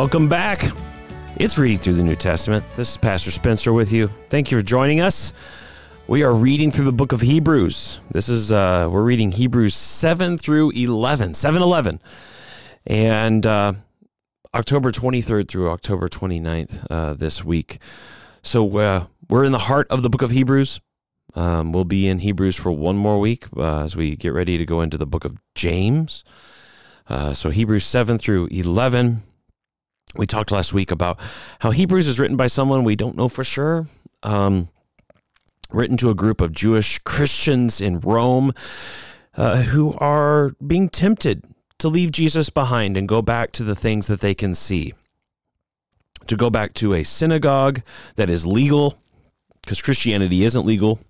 Welcome back. It's reading through the New Testament. This is Pastor Spencer with you. Thank you for joining us. We are reading through the book of Hebrews. This is uh, we're reading Hebrews 7 through 11, 7 11. And uh, October 23rd through October 29th uh, this week. So uh, we're in the heart of the book of Hebrews. Um, we'll be in Hebrews for one more week uh, as we get ready to go into the book of James. Uh, so Hebrews 7 through 11. We talked last week about how Hebrews is written by someone we don't know for sure. Um, written to a group of Jewish Christians in Rome uh, who are being tempted to leave Jesus behind and go back to the things that they can see. To go back to a synagogue that is legal, because Christianity isn't legal.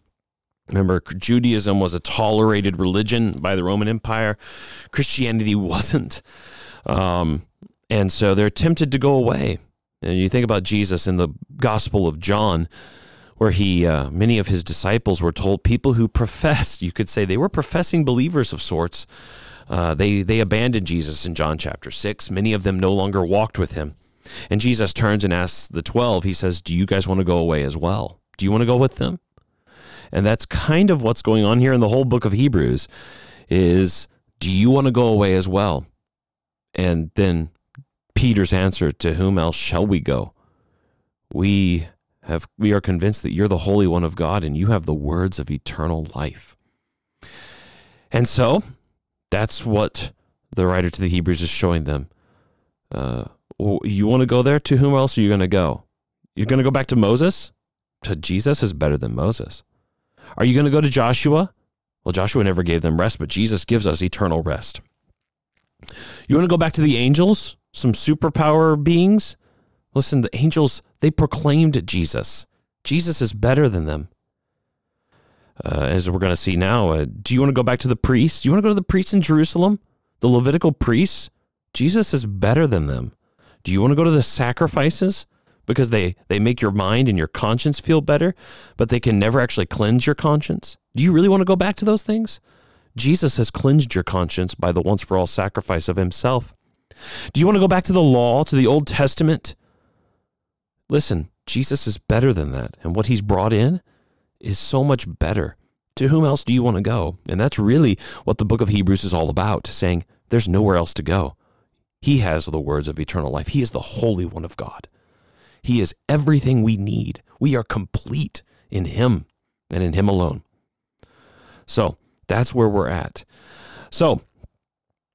Remember, Judaism was a tolerated religion by the Roman Empire. Christianity wasn't. Um, and so they're tempted to go away. And you think about Jesus in the Gospel of John, where he, uh, many of his disciples were told, people who professed, you could say they were professing believers of sorts, uh, they, they abandoned Jesus in John chapter 6. Many of them no longer walked with him. And Jesus turns and asks the 12, he says, Do you guys want to go away as well? Do you want to go with them? And that's kind of what's going on here in the whole book of Hebrews is do you want to go away as well? And then Peter's answer, To whom else shall we go? We have we are convinced that you're the Holy One of God and you have the words of eternal life. And so that's what the writer to the Hebrews is showing them. Uh, you want to go there? To whom else are you going to go? You're going to go back to Moses? To Jesus is better than Moses. Are you going to go to Joshua? Well, Joshua never gave them rest, but Jesus gives us eternal rest. You want to go back to the angels? some superpower beings. Listen, the angels, they proclaimed Jesus. Jesus is better than them. Uh, as we're going to see now, uh, do you want to go back to the priests? Do you want to go to the priests in Jerusalem? The Levitical priests? Jesus is better than them. Do you want to go to the sacrifices? Because they, they make your mind and your conscience feel better, but they can never actually cleanse your conscience? Do you really want to go back to those things? Jesus has cleansed your conscience by the once for all sacrifice of himself. Do you want to go back to the law, to the Old Testament? Listen, Jesus is better than that. And what he's brought in is so much better. To whom else do you want to go? And that's really what the book of Hebrews is all about, saying there's nowhere else to go. He has the words of eternal life. He is the Holy One of God. He is everything we need. We are complete in Him and in Him alone. So that's where we're at. So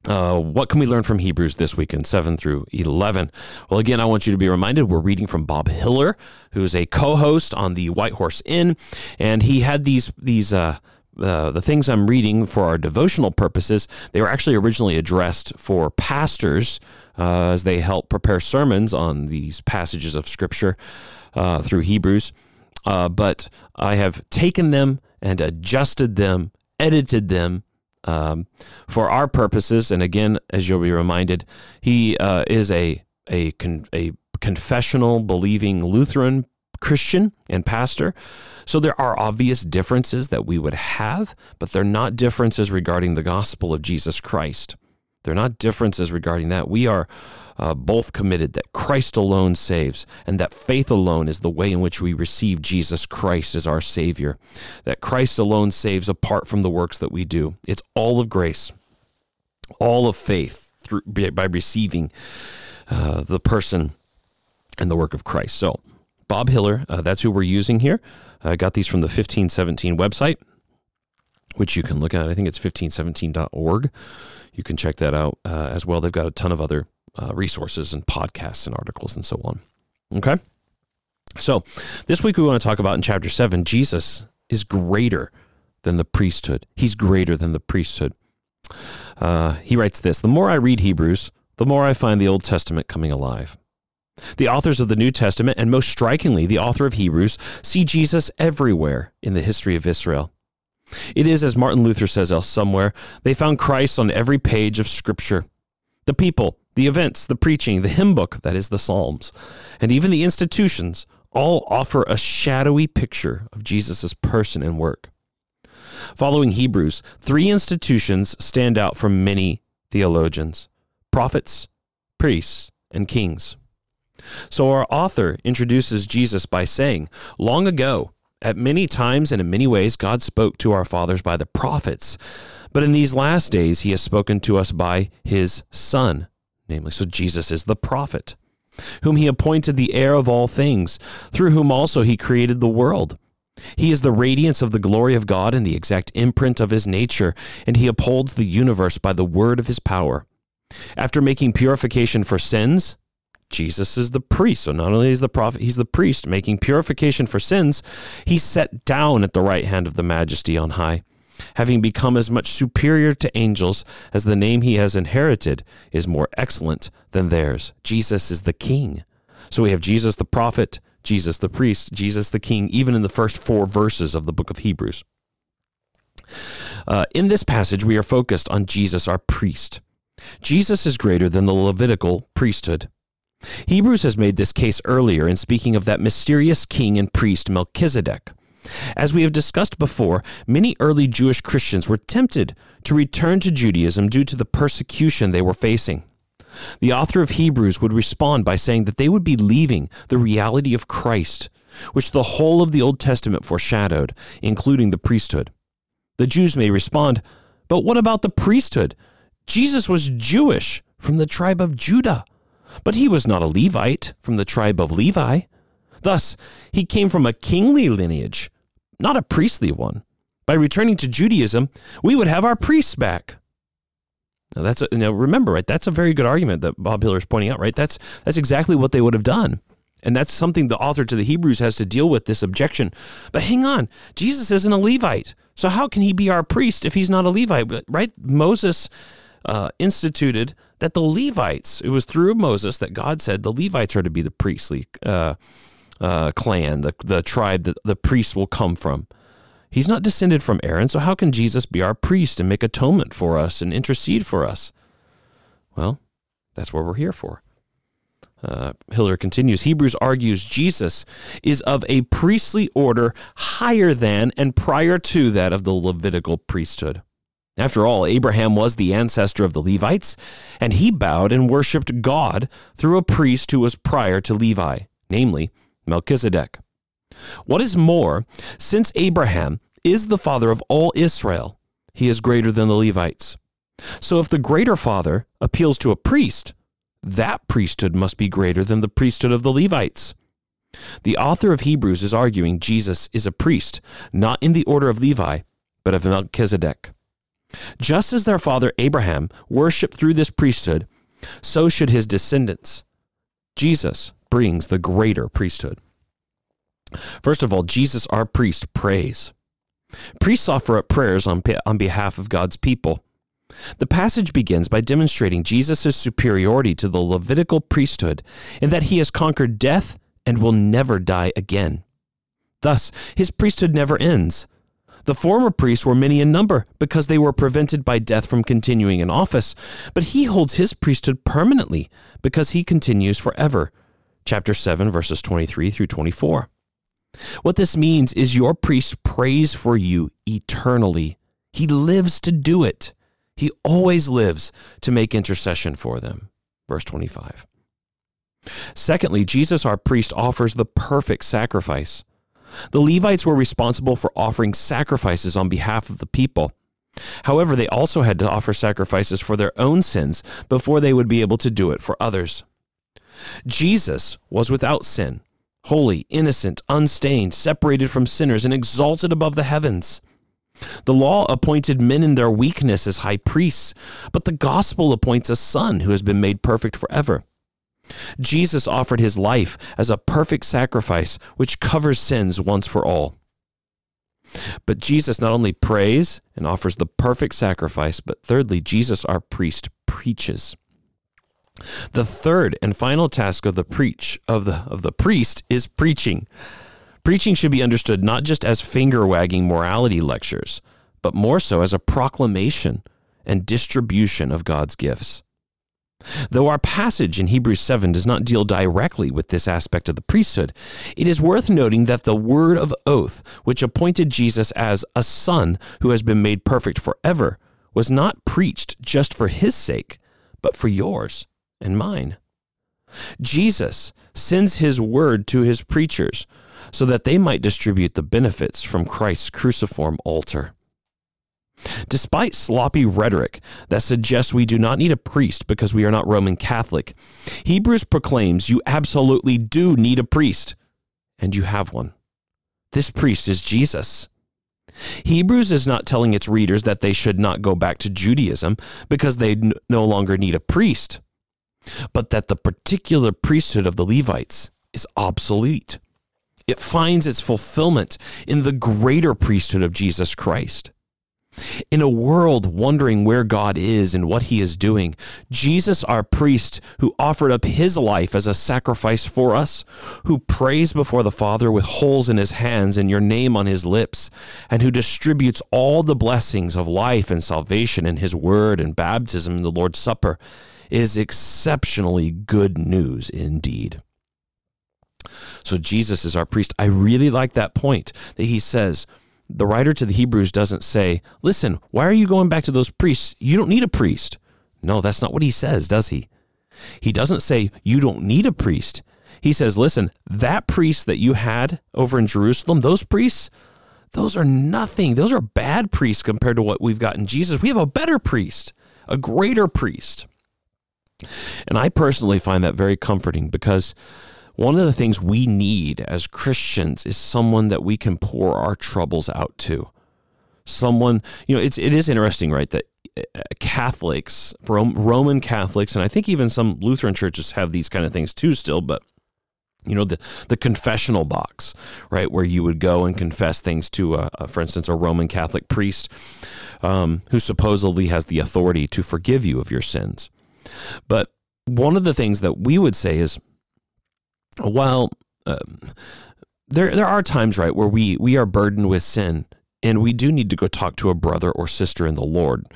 uh, what can we learn from Hebrews this week in 7 through 11? Well, again, I want you to be reminded we're reading from Bob Hiller, who's a co host on the White Horse Inn. And he had these, these, uh, uh, the things I'm reading for our devotional purposes, they were actually originally addressed for pastors uh, as they help prepare sermons on these passages of Scripture uh, through Hebrews. Uh, but I have taken them and adjusted them, edited them, um, for our purposes, and again, as you'll be reminded, he uh, is a a, con- a confessional believing Lutheran Christian and pastor. So there are obvious differences that we would have, but they're not differences regarding the gospel of Jesus Christ. They're not differences regarding that. We are uh, both committed that Christ alone saves and that faith alone is the way in which we receive Jesus Christ as our Savior. That Christ alone saves apart from the works that we do. It's all of grace, all of faith through, by receiving uh, the person and the work of Christ. So, Bob Hiller, uh, that's who we're using here. I got these from the 1517 website, which you can look at. I think it's 1517.org. You can check that out uh, as well. They've got a ton of other uh, resources and podcasts and articles and so on. Okay. So this week we want to talk about in chapter seven, Jesus is greater than the priesthood. He's greater than the priesthood. Uh, he writes this The more I read Hebrews, the more I find the Old Testament coming alive. The authors of the New Testament, and most strikingly, the author of Hebrews, see Jesus everywhere in the history of Israel. It is, as Martin Luther says else somewhere, they found Christ on every page of Scripture. The people, the events, the preaching, the hymn book, that is the Psalms, and even the institutions all offer a shadowy picture of Jesus' person and work. Following Hebrews, three institutions stand out from many theologians prophets, priests, and kings. So our author introduces Jesus by saying, Long ago, at many times and in many ways, God spoke to our fathers by the prophets. But in these last days, he has spoken to us by his Son, namely, so Jesus is the prophet, whom he appointed the heir of all things, through whom also he created the world. He is the radiance of the glory of God and the exact imprint of his nature, and he upholds the universe by the word of his power. After making purification for sins, Jesus is the priest. So not only is the prophet, he's the priest making purification for sins. He's set down at the right hand of the majesty on high, having become as much superior to angels as the name he has inherited is more excellent than theirs. Jesus is the king. So we have Jesus the prophet, Jesus the priest, Jesus the king, even in the first four verses of the book of Hebrews. Uh, in this passage, we are focused on Jesus, our priest. Jesus is greater than the Levitical priesthood. Hebrews has made this case earlier in speaking of that mysterious king and priest Melchizedek. As we have discussed before, many early Jewish Christians were tempted to return to Judaism due to the persecution they were facing. The author of Hebrews would respond by saying that they would be leaving the reality of Christ, which the whole of the Old Testament foreshadowed, including the priesthood. The Jews may respond, But what about the priesthood? Jesus was Jewish from the tribe of Judah. But he was not a Levite from the tribe of Levi. Thus, he came from a kingly lineage, not a priestly one. By returning to Judaism, we would have our priests back. Now that's a, now remember right. That's a very good argument that Bob Hiller is pointing out. Right. That's that's exactly what they would have done, and that's something the author to the Hebrews has to deal with this objection. But hang on, Jesus isn't a Levite, so how can he be our priest if he's not a Levite? Right? Moses uh, instituted that the Levites, it was through Moses that God said the Levites are to be the priestly uh, uh, clan, the, the tribe that the priests will come from. He's not descended from Aaron, so how can Jesus be our priest and make atonement for us and intercede for us? Well, that's what we're here for. Uh, Hiller continues Hebrews argues Jesus is of a priestly order higher than and prior to that of the Levitical priesthood. After all, Abraham was the ancestor of the Levites, and he bowed and worshiped God through a priest who was prior to Levi, namely Melchizedek. What is more, since Abraham is the father of all Israel, he is greater than the Levites. So if the greater father appeals to a priest, that priesthood must be greater than the priesthood of the Levites. The author of Hebrews is arguing Jesus is a priest, not in the order of Levi, but of Melchizedek. Just as their father Abraham worshiped through this priesthood, so should his descendants. Jesus brings the greater priesthood. First of all, Jesus, our priest, prays. Priests offer up prayers on, on behalf of God's people. The passage begins by demonstrating Jesus' superiority to the Levitical priesthood in that he has conquered death and will never die again. Thus, his priesthood never ends. The former priests were many in number because they were prevented by death from continuing in office, but he holds his priesthood permanently because he continues forever. Chapter 7, verses 23 through 24. What this means is your priest prays for you eternally. He lives to do it. He always lives to make intercession for them. Verse 25. Secondly, Jesus, our priest, offers the perfect sacrifice. The Levites were responsible for offering sacrifices on behalf of the people. However, they also had to offer sacrifices for their own sins before they would be able to do it for others. Jesus was without sin, holy, innocent, unstained, separated from sinners, and exalted above the heavens. The law appointed men in their weakness as high priests, but the gospel appoints a son who has been made perfect forever. Jesus offered his life as a perfect sacrifice which covers sins once for all. But Jesus not only prays and offers the perfect sacrifice, but thirdly, Jesus, our priest, preaches. The third and final task of the preach of the of the priest is preaching. Preaching should be understood not just as finger wagging morality lectures, but more so as a proclamation and distribution of God's gifts. Though our passage in Hebrews 7 does not deal directly with this aspect of the priesthood, it is worth noting that the word of oath, which appointed Jesus as a son who has been made perfect forever, was not preached just for his sake, but for yours and mine. Jesus sends his word to his preachers so that they might distribute the benefits from Christ's cruciform altar. Despite sloppy rhetoric that suggests we do not need a priest because we are not Roman Catholic, Hebrews proclaims you absolutely do need a priest, and you have one. This priest is Jesus. Hebrews is not telling its readers that they should not go back to Judaism because they no longer need a priest, but that the particular priesthood of the Levites is obsolete. It finds its fulfillment in the greater priesthood of Jesus Christ. In a world wondering where God is and what he is doing, Jesus, our priest, who offered up his life as a sacrifice for us, who prays before the Father with holes in his hands and your name on his lips, and who distributes all the blessings of life and salvation in his word and baptism in the Lord's Supper, is exceptionally good news indeed. So Jesus is our priest. I really like that point that he says, the writer to the Hebrews doesn't say, listen, why are you going back to those priests? You don't need a priest. No, that's not what he says, does he? He doesn't say, you don't need a priest. He says, listen, that priest that you had over in Jerusalem, those priests, those are nothing. Those are bad priests compared to what we've got in Jesus. We have a better priest, a greater priest. And I personally find that very comforting because one of the things we need as Christians is someone that we can pour our troubles out to. Someone, you know, it's it is interesting, right, that uh, Catholics, Roman Catholics, and I think even some Lutheran churches have these kind of things too still, but you know the the confessional box, right, where you would go and confess things to, a, a, for instance, a Roman Catholic priest um, who supposedly has the authority to forgive you of your sins. But one of the things that we would say is well, um, there there are times right where we we are burdened with sin, and we do need to go talk to a brother or sister in the Lord,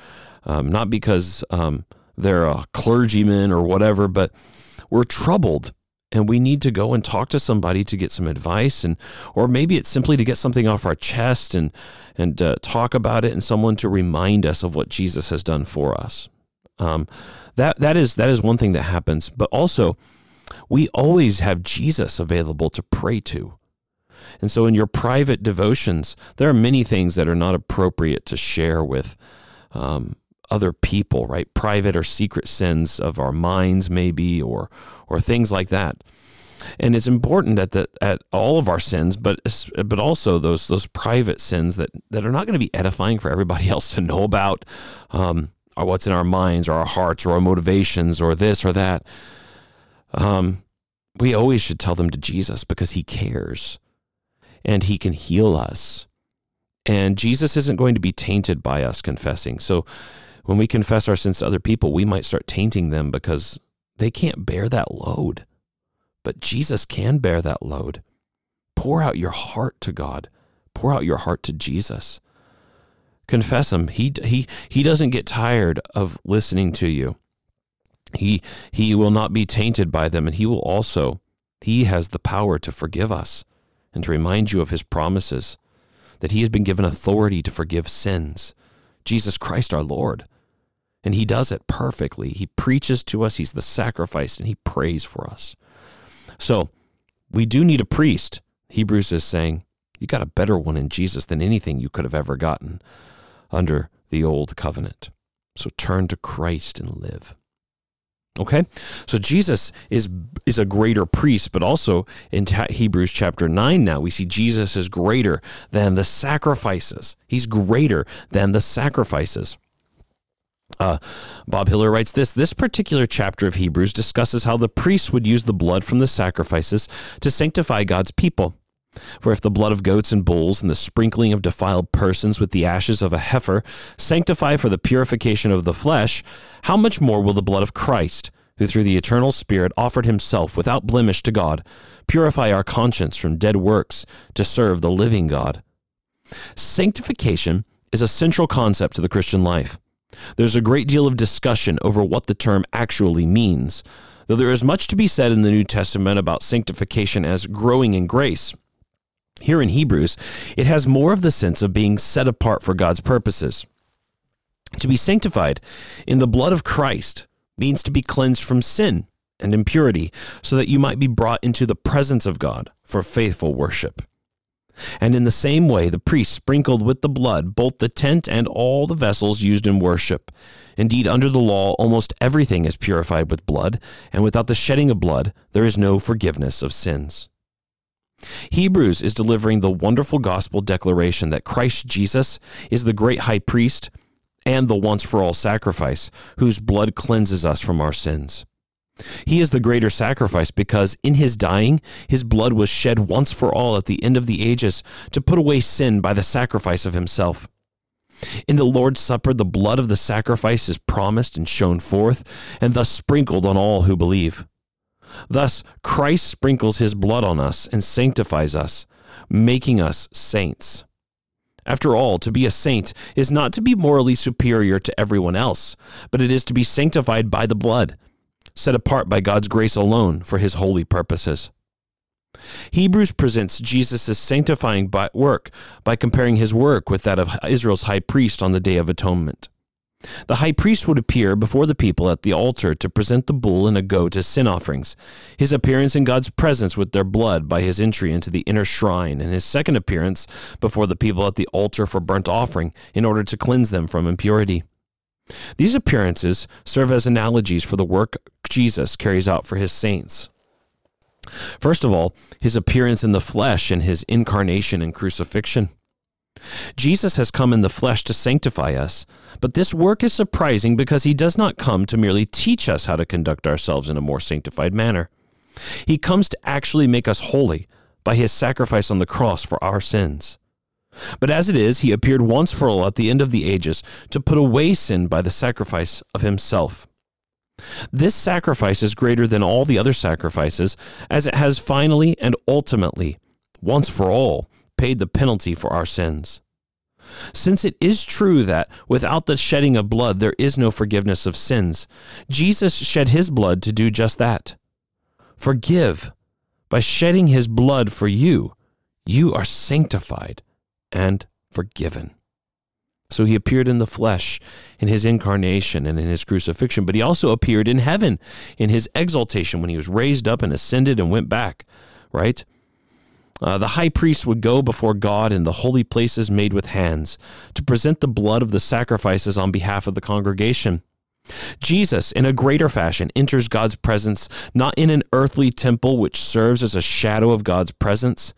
um, not because um, they're a clergyman or whatever, but we're troubled and we need to go and talk to somebody to get some advice and or maybe it's simply to get something off our chest and and uh, talk about it and someone to remind us of what Jesus has done for us. Um, that that is that is one thing that happens but also we always have Jesus available to pray to. And so in your private devotions, there are many things that are not appropriate to share with um, other people, right? Private or secret sins of our minds, maybe, or or things like that. And it's important that the, at all of our sins, but but also those those private sins that that are not going to be edifying for everybody else to know about, um, or what's in our minds, or our hearts, or our motivations, or this or that um, we always should tell them to Jesus because he cares and he can heal us. And Jesus isn't going to be tainted by us confessing. So when we confess our sins to other people, we might start tainting them because they can't bear that load. But Jesus can bear that load. Pour out your heart to God. Pour out your heart to Jesus. Confess him. He he he doesn't get tired of listening to you. He he will not be tainted by them and he will also he has the power to forgive us and to remind you of his promises that he has been given authority to forgive sins. Jesus Christ our Lord. And he does it perfectly. He preaches to us, he's the sacrifice and he prays for us. So, we do need a priest. Hebrews is saying, you got a better one in Jesus than anything you could have ever gotten under the old covenant. So turn to Christ and live. Okay, so Jesus is is a greater priest, but also in Hebrews chapter nine now we see Jesus is greater than the sacrifices. He's greater than the sacrifices. Uh, Bob Hiller writes this This particular chapter of Hebrews discusses how the priests would use the blood from the sacrifices to sanctify God's people. For if the blood of goats and bulls and the sprinkling of defiled persons with the ashes of a heifer sanctify for the purification of the flesh, how much more will the blood of Christ, who through the eternal Spirit offered himself without blemish to God, purify our conscience from dead works to serve the living God? Sanctification is a central concept to the Christian life. There's a great deal of discussion over what the term actually means, though there is much to be said in the New Testament about sanctification as growing in grace. Here in Hebrews, it has more of the sense of being set apart for God's purposes. To be sanctified in the blood of Christ means to be cleansed from sin and impurity, so that you might be brought into the presence of God for faithful worship. And in the same way, the priest sprinkled with the blood both the tent and all the vessels used in worship. Indeed, under the law, almost everything is purified with blood, and without the shedding of blood, there is no forgiveness of sins. Hebrews is delivering the wonderful gospel declaration that Christ Jesus is the great high priest and the once for all sacrifice, whose blood cleanses us from our sins. He is the greater sacrifice because in his dying, his blood was shed once for all at the end of the ages to put away sin by the sacrifice of himself. In the Lord's Supper, the blood of the sacrifice is promised and shown forth, and thus sprinkled on all who believe. Thus, Christ sprinkles his blood on us and sanctifies us, making us saints. After all, to be a saint is not to be morally superior to everyone else, but it is to be sanctified by the blood set apart by God's grace alone for his holy purposes. Hebrews presents Jesus' sanctifying work by comparing his work with that of Israel's high priest on the Day of Atonement. The high priest would appear before the people at the altar to present the bull and a goat as sin offerings, his appearance in God's presence with their blood by his entry into the inner shrine, and his second appearance before the people at the altar for burnt offering in order to cleanse them from impurity. These appearances serve as analogies for the work Jesus carries out for his saints. First of all, his appearance in the flesh and his incarnation and crucifixion. Jesus has come in the flesh to sanctify us, but this work is surprising because he does not come to merely teach us how to conduct ourselves in a more sanctified manner. He comes to actually make us holy by his sacrifice on the cross for our sins. But as it is, he appeared once for all at the end of the ages to put away sin by the sacrifice of himself. This sacrifice is greater than all the other sacrifices, as it has finally and ultimately, once for all, paid the penalty for our sins. Since it is true that without the shedding of blood there is no forgiveness of sins, Jesus shed his blood to do just that. Forgive. By shedding his blood for you, you are sanctified and forgiven. So he appeared in the flesh in his incarnation and in his crucifixion, but he also appeared in heaven in his exaltation when he was raised up and ascended and went back, right? Uh, the high priest would go before God in the holy places made with hands to present the blood of the sacrifices on behalf of the congregation. Jesus, in a greater fashion, enters God's presence not in an earthly temple which serves as a shadow of God's presence,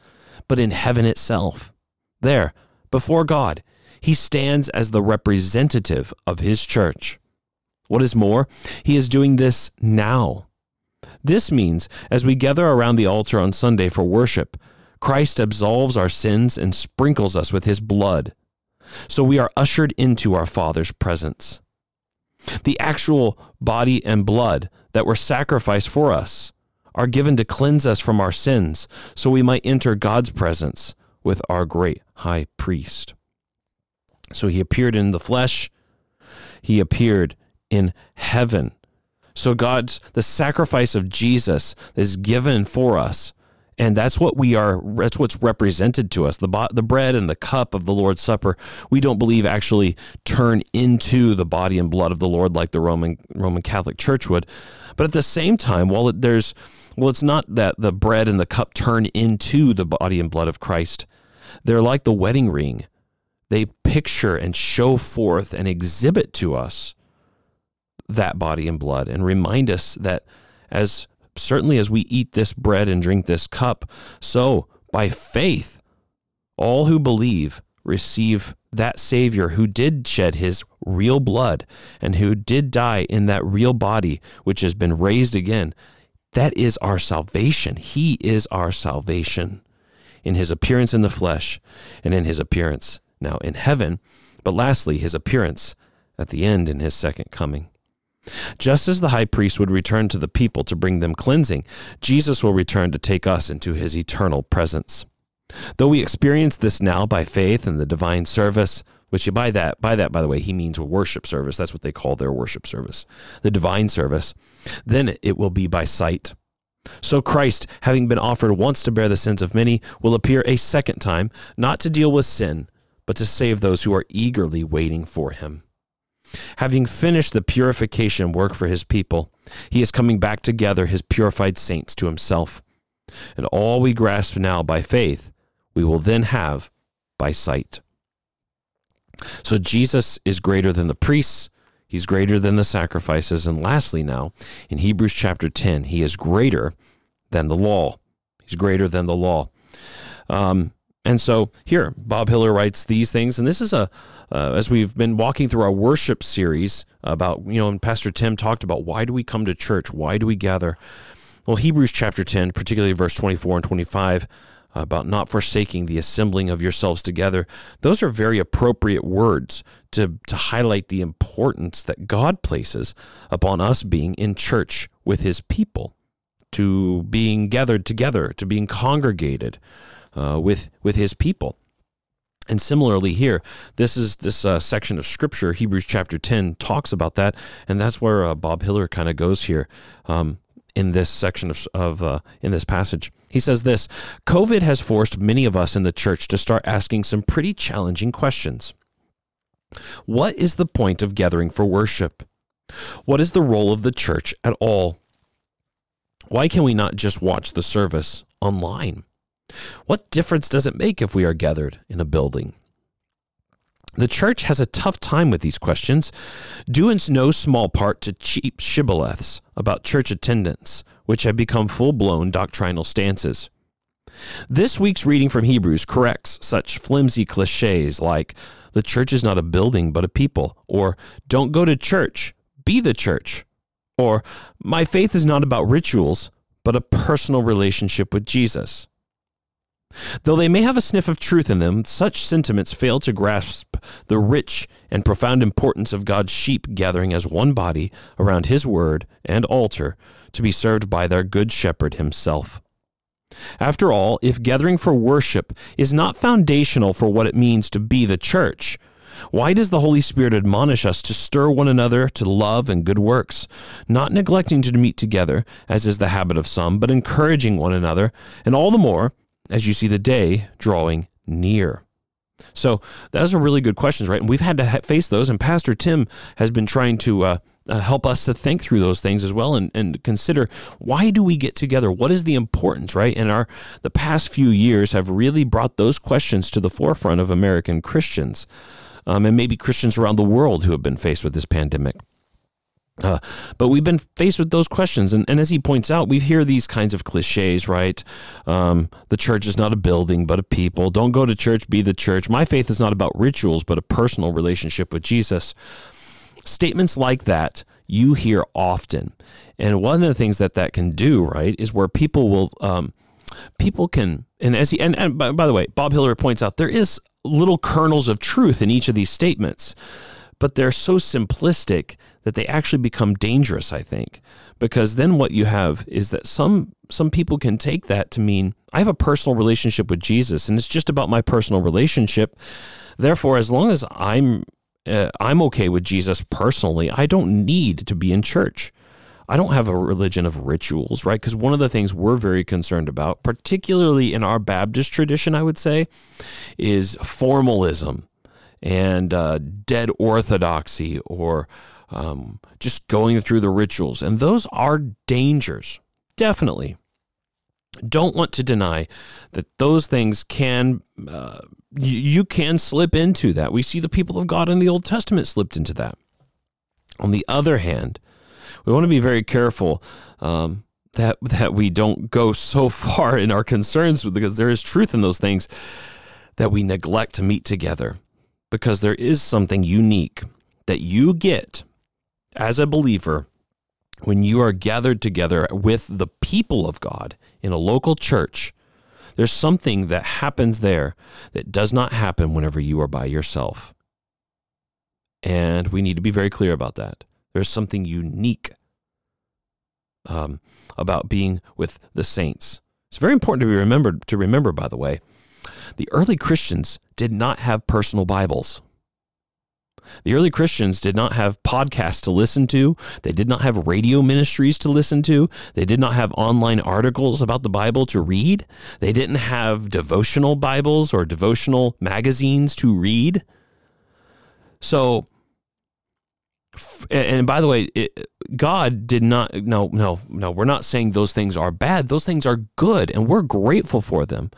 but in heaven itself. There, before God, he stands as the representative of his church. What is more, he is doing this now. This means, as we gather around the altar on Sunday for worship, Christ absolves our sins and sprinkles us with his blood. So we are ushered into our Father's presence. The actual body and blood that were sacrificed for us are given to cleanse us from our sins so we might enter God's presence with our great high priest. So he appeared in the flesh, he appeared in heaven. So God's the sacrifice of Jesus is given for us. And that's what we are that's what's represented to us. The the bread and the cup of the Lord's Supper, we don't believe actually turn into the body and blood of the Lord like the Roman Roman Catholic Church would. But at the same time, while it, there's well, it's not that the bread and the cup turn into the body and blood of Christ. They're like the wedding ring. They picture and show forth and exhibit to us that body and blood and remind us that as certainly as we eat this bread and drink this cup, so by faith, all who believe receive that Savior who did shed his real blood and who did die in that real body, which has been raised again. That is our salvation. He is our salvation in his appearance in the flesh and in his appearance now in heaven, but lastly, his appearance at the end in his second coming. Just as the high priest would return to the people to bring them cleansing, Jesus will return to take us into his eternal presence. Though we experience this now by faith in the divine service, which by that by that by the way he means worship service. That's what they call their worship service. The divine service. Then it will be by sight. So christ having been offered once to bear the sins of many will appear a second time not to deal with sin but to save those who are eagerly waiting for him having finished the purification work for his people he is coming back to gather his purified saints to himself and all we grasp now by faith we will then have by sight so Jesus is greater than the priests, he's greater than the sacrifices. And lastly, now, in Hebrews chapter 10, he is greater than the law. He's greater than the law. Um, and so here, Bob Hiller writes these things, and this is a uh, as we've been walking through our worship series about you know, and Pastor Tim talked about why do we come to church? Why do we gather? Well, Hebrews chapter ten, particularly verse twenty four and twenty five, about not forsaking the assembling of yourselves together. Those are very appropriate words to, to highlight the importance that God places upon us being in church with his people, to being gathered together, to being congregated uh, with, with his people. And similarly here, this is this uh, section of scripture, Hebrews chapter 10, talks about that. And that's where uh, Bob Hiller kind of goes here. Um, in this section of, of uh, in this passage. He says this COVID has forced many of us in the church to start asking some pretty challenging questions. What is the point of gathering for worship? What is the role of the church at all? Why can we not just watch the service online? What difference does it make if we are gathered in a building? The church has a tough time with these questions, due in no small part to cheap shibboleths about church attendance, which have become full blown doctrinal stances. This week's reading from Hebrews corrects such flimsy cliches like, the church is not a building but a people, or don't go to church, be the church, or my faith is not about rituals but a personal relationship with Jesus. Though they may have a sniff of truth in them, such sentiments fail to grasp the rich and profound importance of God's sheep gathering as one body around his word and altar to be served by their good shepherd himself. After all, if gathering for worship is not foundational for what it means to be the church, why does the Holy Spirit admonish us to stir one another to love and good works, not neglecting to meet together, as is the habit of some, but encouraging one another, and all the more as you see the day drawing near? So those are really good questions, right? And we've had to face those, and Pastor Tim has been trying to uh, uh, help us to think through those things as well, and, and consider why do we get together? What is the importance, right? And our the past few years have really brought those questions to the forefront of American Christians, um, and maybe Christians around the world who have been faced with this pandemic. Uh, but we've been faced with those questions. And, and as he points out, we hear these kinds of cliches, right? Um, the church is not a building, but a people. Don't go to church, be the church. My faith is not about rituals, but a personal relationship with Jesus. Statements like that you hear often. And one of the things that that can do, right, is where people will, um, people can, and as he, and, and by, by the way, Bob Hiller points out, there is little kernels of truth in each of these statements but they're so simplistic that they actually become dangerous, I think. Because then what you have is that some some people can take that to mean I have a personal relationship with Jesus and it's just about my personal relationship. Therefore, as long as I'm uh, I'm okay with Jesus personally, I don't need to be in church. I don't have a religion of rituals, right? Because one of the things we're very concerned about, particularly in our Baptist tradition, I would say, is formalism and uh, dead orthodoxy or um, just going through the rituals. And those are dangers, definitely. Don't want to deny that those things can, uh, you, you can slip into that. We see the people of God in the Old Testament slipped into that. On the other hand, we want to be very careful um, that that we don't go so far in our concerns because there is truth in those things that we neglect to meet together because there is something unique that you get as a believer when you are gathered together with the people of God in a local church. There's something that happens there that does not happen whenever you are by yourself. And we need to be very clear about that. There's something unique um, about being with the saints. It's very important to be remembered to remember, by the way, the early Christians did not have personal Bibles. The early Christians did not have podcasts to listen to. They did not have radio ministries to listen to. They did not have online articles about the Bible to read. They didn't have devotional Bibles or devotional magazines to read. So, and by the way, it, God did not, no, no, no, we're not saying those things are bad. Those things are good, and we're grateful for them.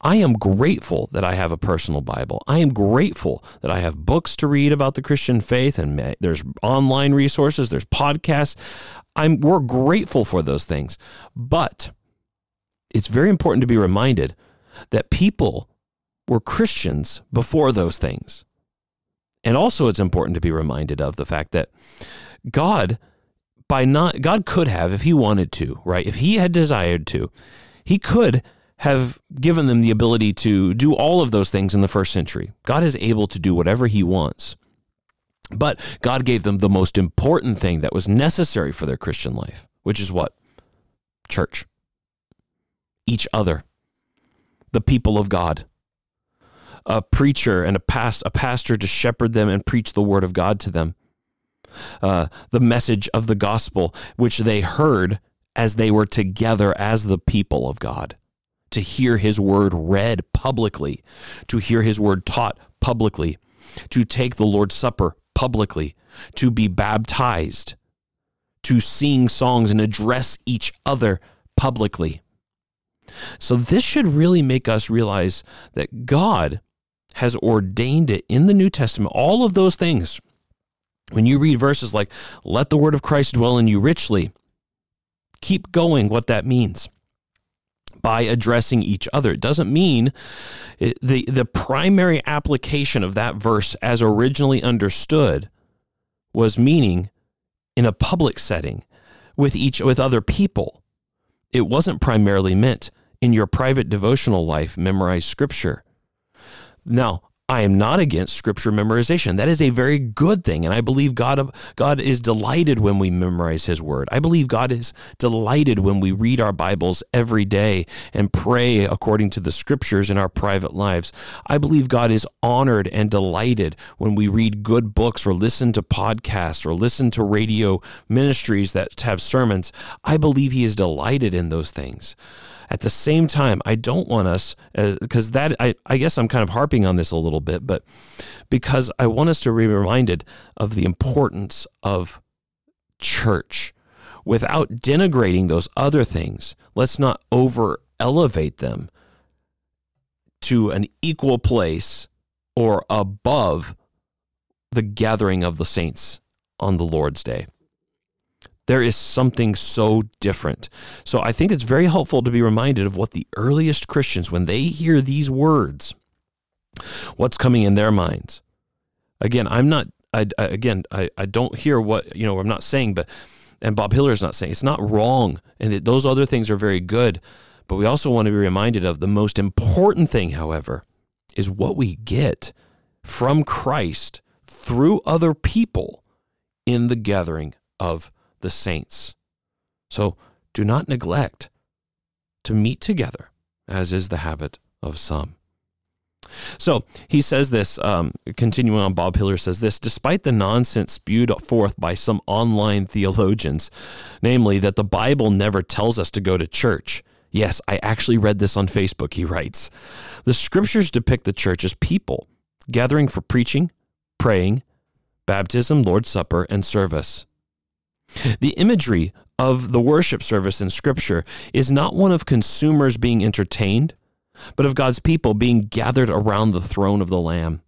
I am grateful that I have a personal Bible. I am grateful that I have books to read about the Christian faith and there's online resources, there's podcasts. I'm we're grateful for those things. But it's very important to be reminded that people were Christians before those things. And also it's important to be reminded of the fact that God by not God could have if he wanted to, right? If he had desired to, he could have given them the ability to do all of those things in the first century. God is able to do whatever he wants. But God gave them the most important thing that was necessary for their Christian life, which is what? Church. Each other. The people of God. A preacher and a, past, a pastor to shepherd them and preach the word of God to them. Uh, the message of the gospel, which they heard as they were together as the people of God to hear his word read publicly, to hear his word taught publicly, to take the Lord's Supper publicly, to be baptized, to sing songs and address each other publicly. So, this should really make us realize that God has ordained it in the New Testament, all of those things. When you read verses like, let the word of Christ dwell in you richly, keep going what that means by addressing each other. It doesn't mean it, the the primary application of that verse as originally understood was meaning in a public setting with each with other people. It wasn't primarily meant in your private devotional life memorize scripture. Now, I am not against scripture memorization. That is a very good thing. And I believe God, God is delighted when we memorize his word. I believe God is delighted when we read our Bibles every day and pray according to the scriptures in our private lives. I believe God is honored and delighted when we read good books or listen to podcasts or listen to radio ministries that have sermons. I believe he is delighted in those things. At the same time, I don't want us, because uh, that, I, I guess I'm kind of harping on this a little bit, but because I want us to be reminded of the importance of church without denigrating those other things. Let's not over elevate them to an equal place or above the gathering of the saints on the Lord's day. There is something so different. So I think it's very helpful to be reminded of what the earliest Christians, when they hear these words, what's coming in their minds. Again, I'm not, I, I, again, I, I don't hear what, you know, I'm not saying, but, and Bob Hiller is not saying it's not wrong. And it, those other things are very good. But we also want to be reminded of the most important thing, however, is what we get from Christ through other people in the gathering of the saints. So do not neglect to meet together, as is the habit of some. So he says this, um, continuing on, Bob Hiller says this despite the nonsense spewed forth by some online theologians, namely that the Bible never tells us to go to church. Yes, I actually read this on Facebook, he writes. The scriptures depict the church as people gathering for preaching, praying, baptism, Lord's Supper, and service. The imagery of the worship service in Scripture is not one of consumers being entertained, but of God's people being gathered around the throne of the Lamb,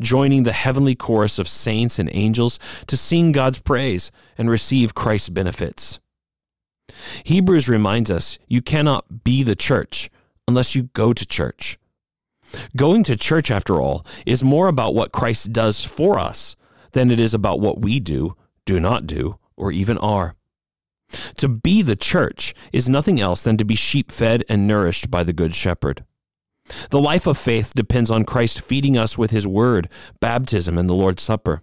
joining the heavenly chorus of saints and angels to sing God's praise and receive Christ's benefits. Hebrews reminds us you cannot be the church unless you go to church. Going to church, after all, is more about what Christ does for us than it is about what we do, do not do, or even are. To be the church is nothing else than to be sheep fed and nourished by the Good Shepherd. The life of faith depends on Christ feeding us with his word, baptism, and the Lord's Supper.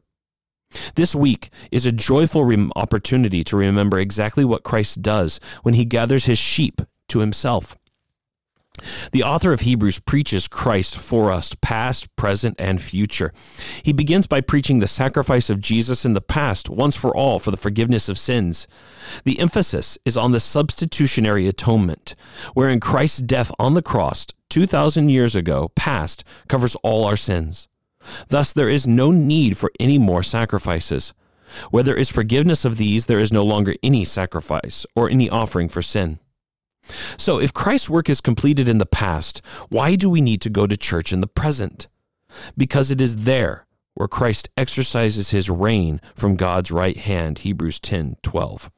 This week is a joyful opportunity to remember exactly what Christ does when he gathers his sheep to himself. The author of Hebrews preaches Christ for us, past, present, and future. He begins by preaching the sacrifice of Jesus in the past, once for all, for the forgiveness of sins. The emphasis is on the substitutionary atonement, wherein Christ's death on the cross 2,000 years ago, past, covers all our sins. Thus, there is no need for any more sacrifices. Where there is forgiveness of these, there is no longer any sacrifice or any offering for sin. So, if Christ's work is completed in the past, why do we need to go to church in the present? Because it is there where Christ exercises his reign from God's right hand, Hebrews 10 12.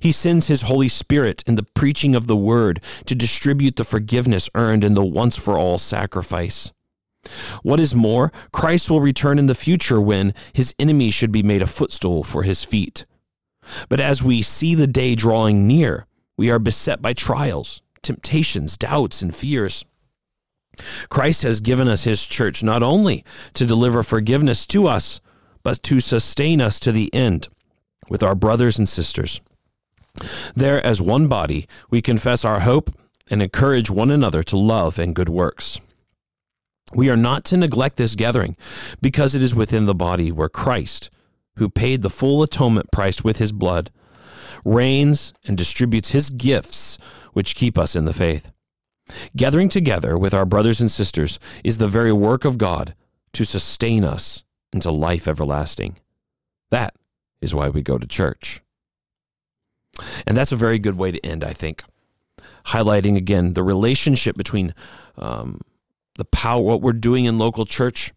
He sends his Holy Spirit in the preaching of the word to distribute the forgiveness earned in the once for all sacrifice. What is more, Christ will return in the future when his enemies should be made a footstool for his feet. But as we see the day drawing near, we are beset by trials, temptations, doubts, and fears. Christ has given us his church not only to deliver forgiveness to us, but to sustain us to the end with our brothers and sisters. There, as one body, we confess our hope and encourage one another to love and good works. We are not to neglect this gathering because it is within the body where Christ, who paid the full atonement price with his blood, reigns, and distributes his gifts, which keep us in the faith. Gathering together with our brothers and sisters is the very work of God to sustain us into life everlasting. That is why we go to church. And that's a very good way to end, I think, highlighting again the relationship between um, the power, what we're doing in local church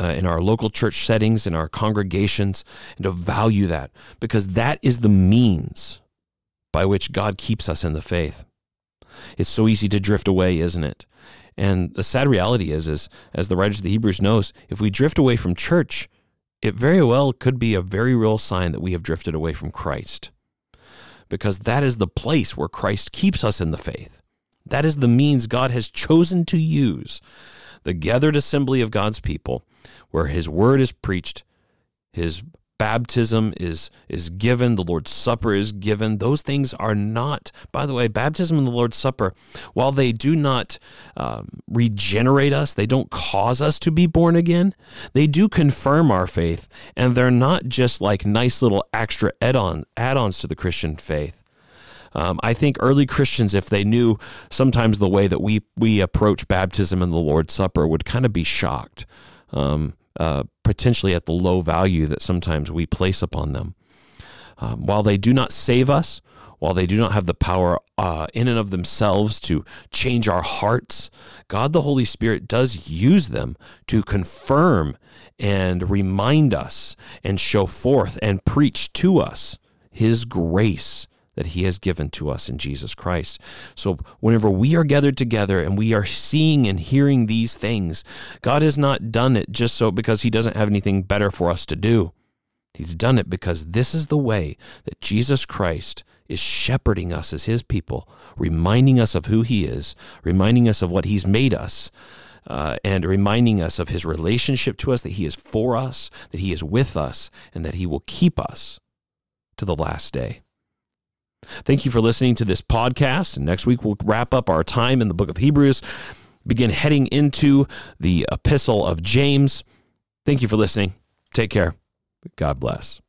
uh, in our local church settings, in our congregations, and to value that because that is the means by which God keeps us in the faith. It's so easy to drift away, isn't it? And the sad reality is, is as the writer of the Hebrews knows, if we drift away from church, it very well could be a very real sign that we have drifted away from Christ. Because that is the place where Christ keeps us in the faith. That is the means God has chosen to use the gathered assembly of God's people, where his word is preached, his baptism is is given, the Lord's Supper is given. Those things are not, by the way, baptism and the Lord's Supper, while they do not um, regenerate us, they don't cause us to be born again. They do confirm our faith, and they're not just like nice little extra add-on add-ons to the Christian faith. Um, I think early Christians, if they knew sometimes the way that we we approach baptism and the Lord's Supper, would kind of be shocked, um, uh, potentially at the low value that sometimes we place upon them. Um, while they do not save us, while they do not have the power uh, in and of themselves to change our hearts, God the Holy Spirit does use them to confirm and remind us and show forth and preach to us His grace that he has given to us in Jesus Christ. So whenever we are gathered together and we are seeing and hearing these things, God has not done it just so because he doesn't have anything better for us to do. He's done it because this is the way that Jesus Christ is shepherding us as his people, reminding us of who he is, reminding us of what he's made us. Uh, and reminding us of his relationship to us, that he is for us, that he is with us, and that he will keep us to the last day. Thank you for listening to this podcast. And next week, we'll wrap up our time in the book of Hebrews, begin heading into the epistle of James. Thank you for listening. Take care. God bless.